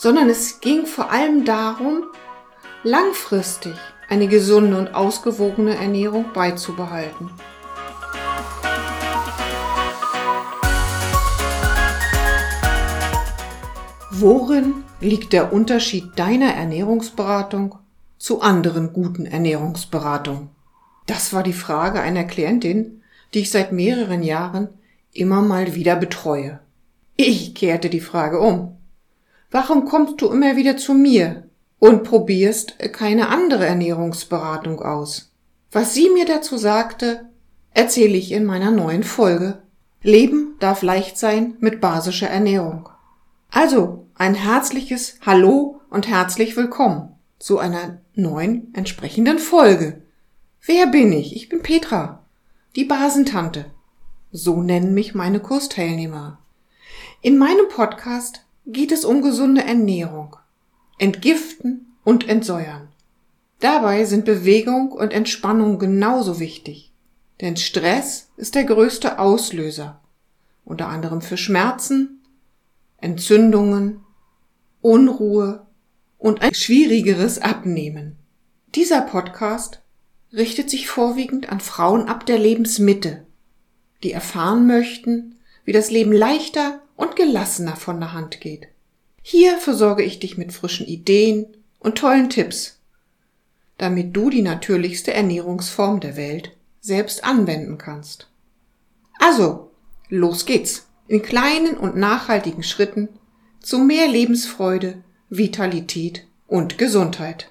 sondern es ging vor allem darum, langfristig eine gesunde und ausgewogene Ernährung beizubehalten. Worin liegt der Unterschied deiner Ernährungsberatung zu anderen guten Ernährungsberatungen? Das war die Frage einer Klientin, die ich seit mehreren Jahren immer mal wieder betreue. Ich kehrte die Frage um. Warum kommst du immer wieder zu mir und probierst keine andere Ernährungsberatung aus? Was sie mir dazu sagte, erzähle ich in meiner neuen Folge. Leben darf leicht sein mit basischer Ernährung. Also ein herzliches Hallo und herzlich willkommen zu einer neuen entsprechenden Folge. Wer bin ich? Ich bin Petra, die Basentante. So nennen mich meine Kursteilnehmer. In meinem Podcast geht es um gesunde Ernährung, Entgiften und Entsäuern. Dabei sind Bewegung und Entspannung genauso wichtig, denn Stress ist der größte Auslöser, unter anderem für Schmerzen, Entzündungen, Unruhe und ein schwierigeres Abnehmen. Dieser Podcast richtet sich vorwiegend an Frauen ab der Lebensmitte, die erfahren möchten, wie das Leben leichter und gelassener von der Hand geht. Hier versorge ich dich mit frischen Ideen und tollen Tipps, damit du die natürlichste Ernährungsform der Welt selbst anwenden kannst. Also, los geht's in kleinen und nachhaltigen Schritten zu mehr Lebensfreude, Vitalität und Gesundheit.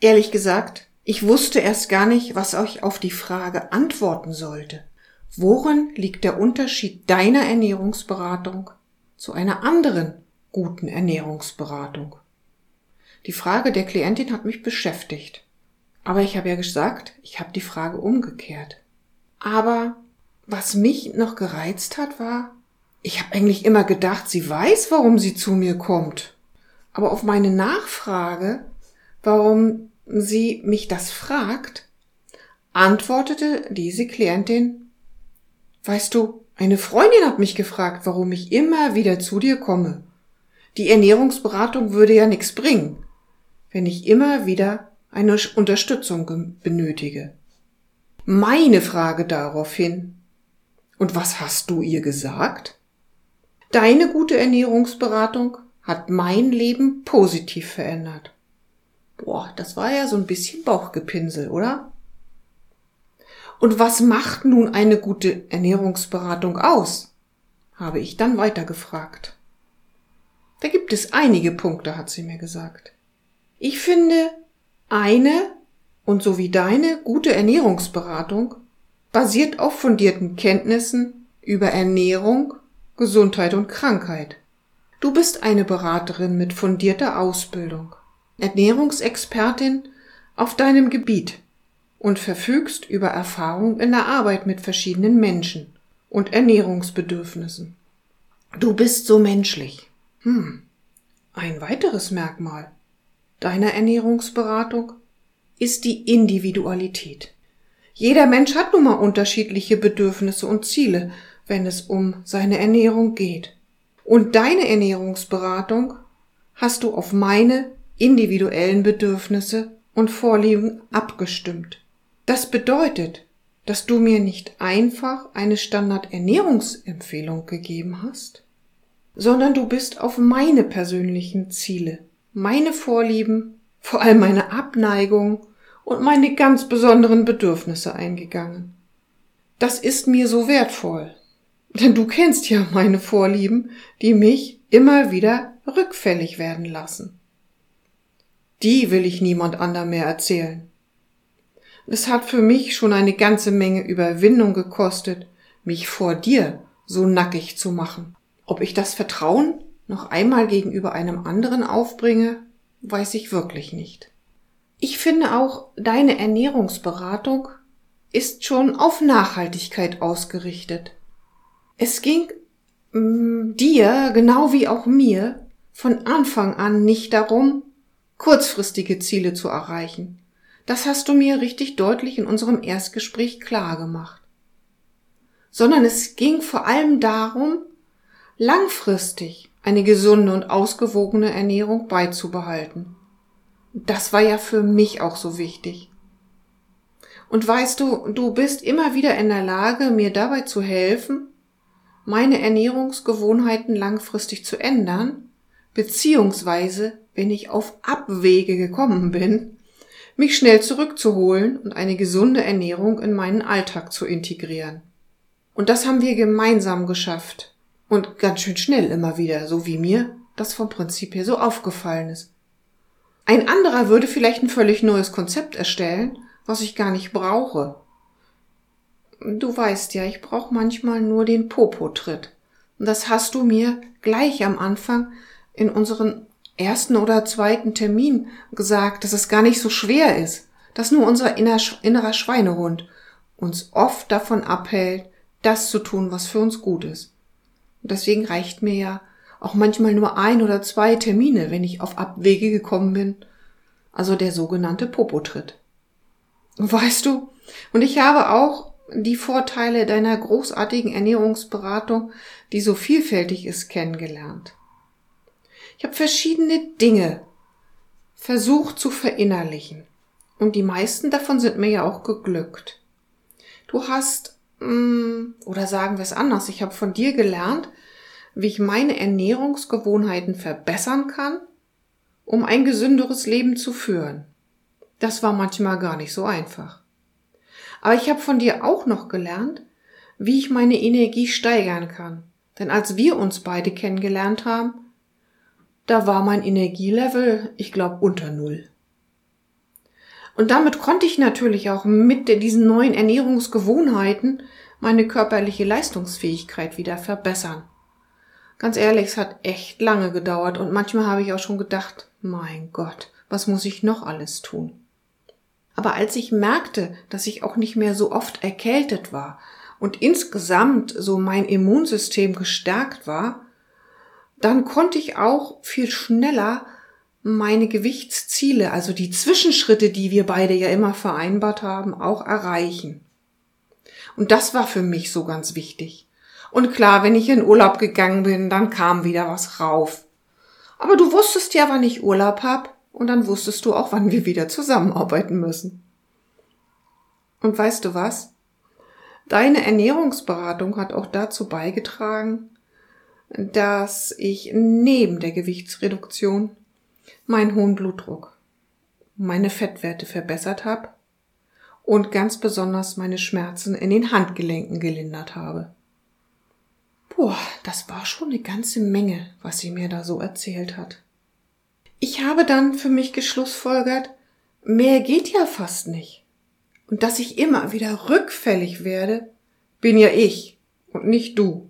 Ehrlich gesagt, ich wusste erst gar nicht, was euch auf die Frage antworten sollte. Worin liegt der Unterschied deiner Ernährungsberatung zu einer anderen guten Ernährungsberatung? Die Frage der Klientin hat mich beschäftigt. Aber ich habe ja gesagt, ich habe die Frage umgekehrt. Aber was mich noch gereizt hat, war, ich habe eigentlich immer gedacht, sie weiß, warum sie zu mir kommt. Aber auf meine Nachfrage, warum sie mich das fragt, antwortete diese Klientin, weißt du, eine Freundin hat mich gefragt, warum ich immer wieder zu dir komme. Die Ernährungsberatung würde ja nichts bringen, wenn ich immer wieder eine Unterstützung benötige. Meine Frage daraufhin, und was hast du ihr gesagt? Deine gute Ernährungsberatung hat mein Leben positiv verändert. Boah, das war ja so ein bisschen Bauchgepinsel, oder? Und was macht nun eine gute Ernährungsberatung aus? habe ich dann weitergefragt. Da gibt es einige Punkte, hat sie mir gesagt. Ich finde, eine und so wie deine gute Ernährungsberatung basiert auf fundierten Kenntnissen über Ernährung Gesundheit und Krankheit. Du bist eine Beraterin mit fundierter Ausbildung, Ernährungsexpertin auf deinem Gebiet und verfügst über Erfahrung in der Arbeit mit verschiedenen Menschen und Ernährungsbedürfnissen. Du bist so menschlich. Hm. Ein weiteres Merkmal deiner Ernährungsberatung ist die Individualität. Jeder Mensch hat nun mal unterschiedliche Bedürfnisse und Ziele, wenn es um seine Ernährung geht. Und deine Ernährungsberatung hast du auf meine individuellen Bedürfnisse und Vorlieben abgestimmt. Das bedeutet, dass du mir nicht einfach eine Standardernährungsempfehlung gegeben hast, sondern du bist auf meine persönlichen Ziele, meine Vorlieben, vor allem meine Abneigung und meine ganz besonderen Bedürfnisse eingegangen. Das ist mir so wertvoll. Denn du kennst ja meine Vorlieben, die mich immer wieder rückfällig werden lassen. Die will ich niemand anderem mehr erzählen. Es hat für mich schon eine ganze Menge Überwindung gekostet, mich vor dir so nackig zu machen. Ob ich das Vertrauen noch einmal gegenüber einem anderen aufbringe, weiß ich wirklich nicht. Ich finde auch, deine Ernährungsberatung ist schon auf Nachhaltigkeit ausgerichtet. Es ging mm, dir, genau wie auch mir, von Anfang an nicht darum, kurzfristige Ziele zu erreichen. Das hast du mir richtig deutlich in unserem Erstgespräch klar gemacht. Sondern es ging vor allem darum, langfristig eine gesunde und ausgewogene Ernährung beizubehalten. Das war ja für mich auch so wichtig. Und weißt du, du bist immer wieder in der Lage, mir dabei zu helfen, meine Ernährungsgewohnheiten langfristig zu ändern, beziehungsweise, wenn ich auf Abwege gekommen bin, mich schnell zurückzuholen und eine gesunde Ernährung in meinen Alltag zu integrieren. Und das haben wir gemeinsam geschafft. Und ganz schön schnell immer wieder, so wie mir das vom Prinzip her so aufgefallen ist. Ein anderer würde vielleicht ein völlig neues Konzept erstellen, was ich gar nicht brauche. Du weißt ja, ich brauche manchmal nur den Popo-Tritt. Und das hast du mir gleich am Anfang in unseren ersten oder zweiten Termin gesagt, dass es gar nicht so schwer ist, dass nur unser innerer Schweinehund uns oft davon abhält, das zu tun, was für uns gut ist. Und deswegen reicht mir ja auch manchmal nur ein oder zwei Termine, wenn ich auf Abwege gekommen bin. Also der sogenannte Popotritt. Weißt du, und ich habe auch die Vorteile deiner großartigen Ernährungsberatung, die so vielfältig ist, kennengelernt. Ich habe verschiedene Dinge versucht zu verinnerlichen. Und die meisten davon sind mir ja auch geglückt. Du hast Mm, oder sagen wir es anders, ich habe von dir gelernt, wie ich meine Ernährungsgewohnheiten verbessern kann, um ein gesünderes Leben zu führen. Das war manchmal gar nicht so einfach. Aber ich habe von dir auch noch gelernt, wie ich meine Energie steigern kann. Denn als wir uns beide kennengelernt haben, da war mein Energielevel, ich glaube, unter Null. Und damit konnte ich natürlich auch mit diesen neuen Ernährungsgewohnheiten meine körperliche Leistungsfähigkeit wieder verbessern. Ganz ehrlich, es hat echt lange gedauert und manchmal habe ich auch schon gedacht, mein Gott, was muss ich noch alles tun? Aber als ich merkte, dass ich auch nicht mehr so oft erkältet war und insgesamt so mein Immunsystem gestärkt war, dann konnte ich auch viel schneller meine Gewichtsziele, also die Zwischenschritte, die wir beide ja immer vereinbart haben, auch erreichen. Und das war für mich so ganz wichtig. Und klar, wenn ich in Urlaub gegangen bin, dann kam wieder was rauf. Aber du wusstest ja, wann ich Urlaub hab, und dann wusstest du auch, wann wir wieder zusammenarbeiten müssen. Und weißt du was? Deine Ernährungsberatung hat auch dazu beigetragen, dass ich neben der Gewichtsreduktion meinen hohen Blutdruck, meine Fettwerte verbessert habe und ganz besonders meine Schmerzen in den Handgelenken gelindert habe. Boah, das war schon eine ganze Menge, was sie mir da so erzählt hat. Ich habe dann für mich geschlussfolgert, mehr geht ja fast nicht. Und dass ich immer wieder rückfällig werde, bin ja ich und nicht du.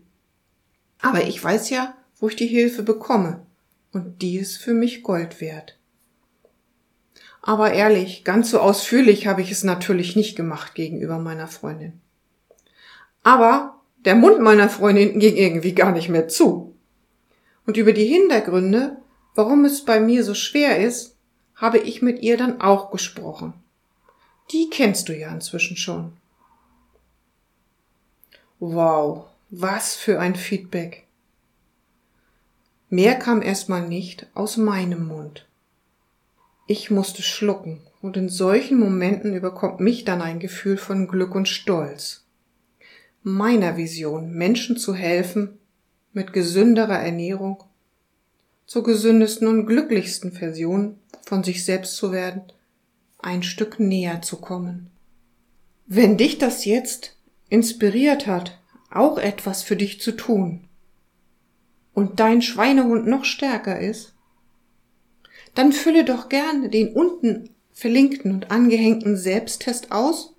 Aber ich weiß ja, wo ich die Hilfe bekomme und die ist für mich Gold wert. Aber ehrlich, ganz so ausführlich habe ich es natürlich nicht gemacht gegenüber meiner Freundin. Aber der Mund meiner Freundin ging irgendwie gar nicht mehr zu. Und über die Hintergründe, warum es bei mir so schwer ist, habe ich mit ihr dann auch gesprochen. Die kennst du ja inzwischen schon. Wow, was für ein Feedback. Mehr kam erstmal nicht aus meinem Mund. Ich musste schlucken, und in solchen Momenten überkommt mich dann ein Gefühl von Glück und Stolz. Meiner Vision, Menschen zu helfen, mit gesünderer Ernährung, zur gesündesten und glücklichsten Version von sich selbst zu werden, ein Stück näher zu kommen. Wenn dich das jetzt inspiriert hat, auch etwas für dich zu tun, und dein Schweinehund noch stärker ist, dann fülle doch gerne den unten verlinkten und angehängten Selbsttest aus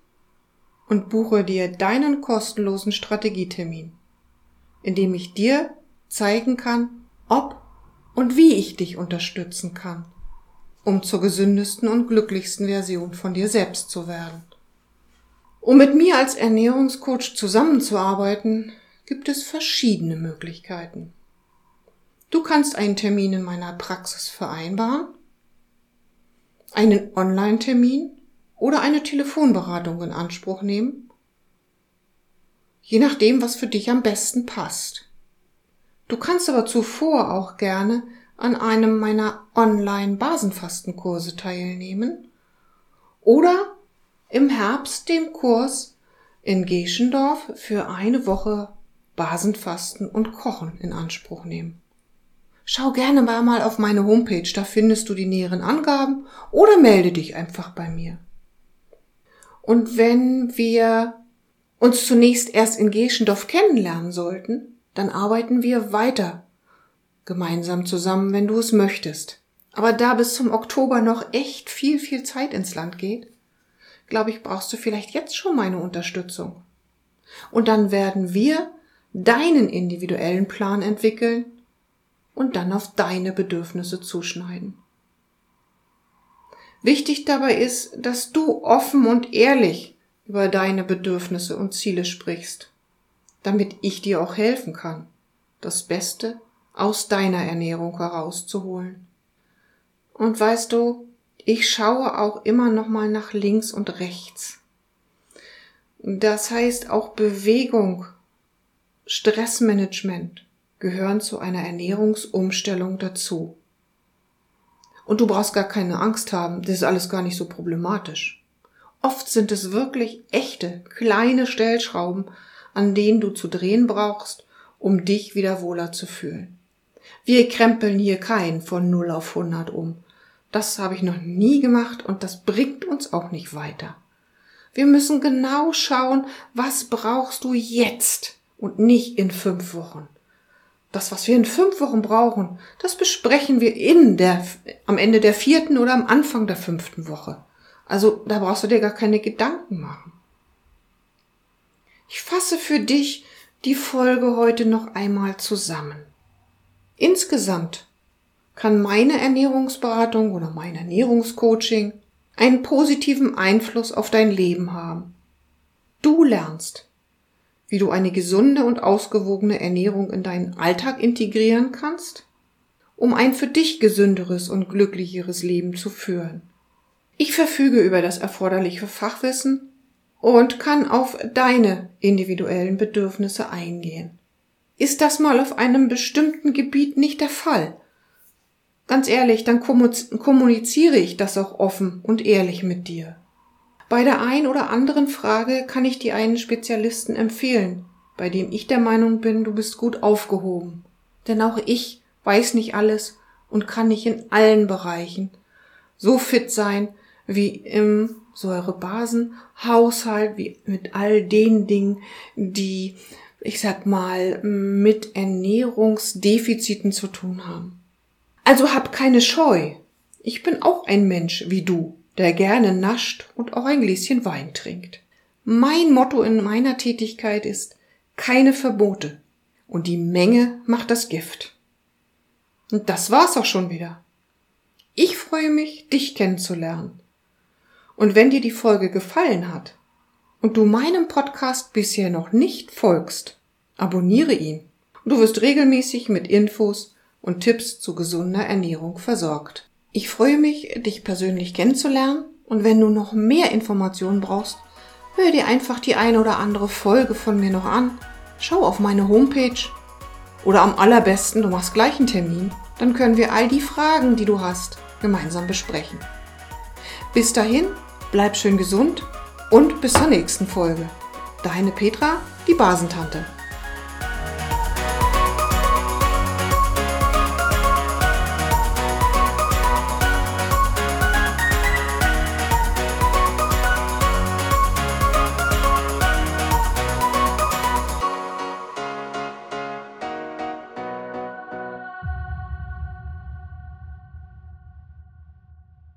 und buche dir deinen kostenlosen Strategietermin, in dem ich dir zeigen kann, ob und wie ich dich unterstützen kann, um zur gesündesten und glücklichsten Version von dir selbst zu werden. Um mit mir als Ernährungscoach zusammenzuarbeiten, gibt es verschiedene Möglichkeiten. Du kannst einen Termin in meiner Praxis vereinbaren, einen Online-Termin oder eine Telefonberatung in Anspruch nehmen, je nachdem, was für dich am besten passt. Du kannst aber zuvor auch gerne an einem meiner Online-Basenfastenkurse teilnehmen oder im Herbst dem Kurs in Geschendorf für eine Woche Basenfasten und Kochen in Anspruch nehmen. Schau gerne mal auf meine Homepage, da findest du die näheren Angaben oder melde dich einfach bei mir. Und wenn wir uns zunächst erst in Geschendorf kennenlernen sollten, dann arbeiten wir weiter gemeinsam zusammen, wenn du es möchtest. Aber da bis zum Oktober noch echt viel, viel Zeit ins Land geht, glaube ich, brauchst du vielleicht jetzt schon meine Unterstützung. Und dann werden wir deinen individuellen Plan entwickeln und dann auf deine Bedürfnisse zuschneiden. Wichtig dabei ist, dass du offen und ehrlich über deine Bedürfnisse und Ziele sprichst, damit ich dir auch helfen kann, das Beste aus deiner Ernährung herauszuholen. Und weißt du, ich schaue auch immer noch mal nach links und rechts. Das heißt auch Bewegung, Stressmanagement gehören zu einer Ernährungsumstellung dazu. Und du brauchst gar keine Angst haben, das ist alles gar nicht so problematisch. Oft sind es wirklich echte, kleine Stellschrauben, an denen du zu drehen brauchst, um dich wieder wohler zu fühlen. Wir krempeln hier keinen von 0 auf 100 um. Das habe ich noch nie gemacht und das bringt uns auch nicht weiter. Wir müssen genau schauen, was brauchst du jetzt und nicht in fünf Wochen. Das, was wir in fünf Wochen brauchen, das besprechen wir in der, am Ende der vierten oder am Anfang der fünften Woche. Also da brauchst du dir gar keine Gedanken machen. Ich fasse für dich die Folge heute noch einmal zusammen. Insgesamt kann meine Ernährungsberatung oder mein Ernährungscoaching einen positiven Einfluss auf dein Leben haben. Du lernst, wie du eine gesunde und ausgewogene Ernährung in deinen Alltag integrieren kannst, um ein für dich gesünderes und glücklicheres Leben zu führen. Ich verfüge über das erforderliche Fachwissen und kann auf deine individuellen Bedürfnisse eingehen. Ist das mal auf einem bestimmten Gebiet nicht der Fall? Ganz ehrlich, dann kommuniziere ich das auch offen und ehrlich mit dir. Bei der ein oder anderen Frage kann ich dir einen Spezialisten empfehlen, bei dem ich der Meinung bin, du bist gut aufgehoben. Denn auch ich weiß nicht alles und kann nicht in allen Bereichen so fit sein wie im Säurebasenhaushalt, wie mit all den Dingen, die ich sag mal, mit Ernährungsdefiziten zu tun haben. Also hab keine Scheu. Ich bin auch ein Mensch wie du, der gerne nascht und auch ein Gläschen Wein trinkt. Mein Motto in meiner Tätigkeit ist keine Verbote. Und die Menge macht das Gift. Und das war's auch schon wieder. Ich freue mich, dich kennenzulernen. Und wenn dir die Folge gefallen hat, und du meinem Podcast bisher noch nicht folgst, abonniere ihn. Du wirst regelmäßig mit Infos und Tipps zu gesunder Ernährung versorgt. Ich freue mich, dich persönlich kennenzulernen und wenn du noch mehr Informationen brauchst, hör dir einfach die eine oder andere Folge von mir noch an. Schau auf meine Homepage oder am allerbesten, du machst gleich einen Termin, dann können wir all die Fragen, die du hast, gemeinsam besprechen. Bis dahin, bleib schön gesund und bis zur nächsten Folge. Deine Petra, die Basentante.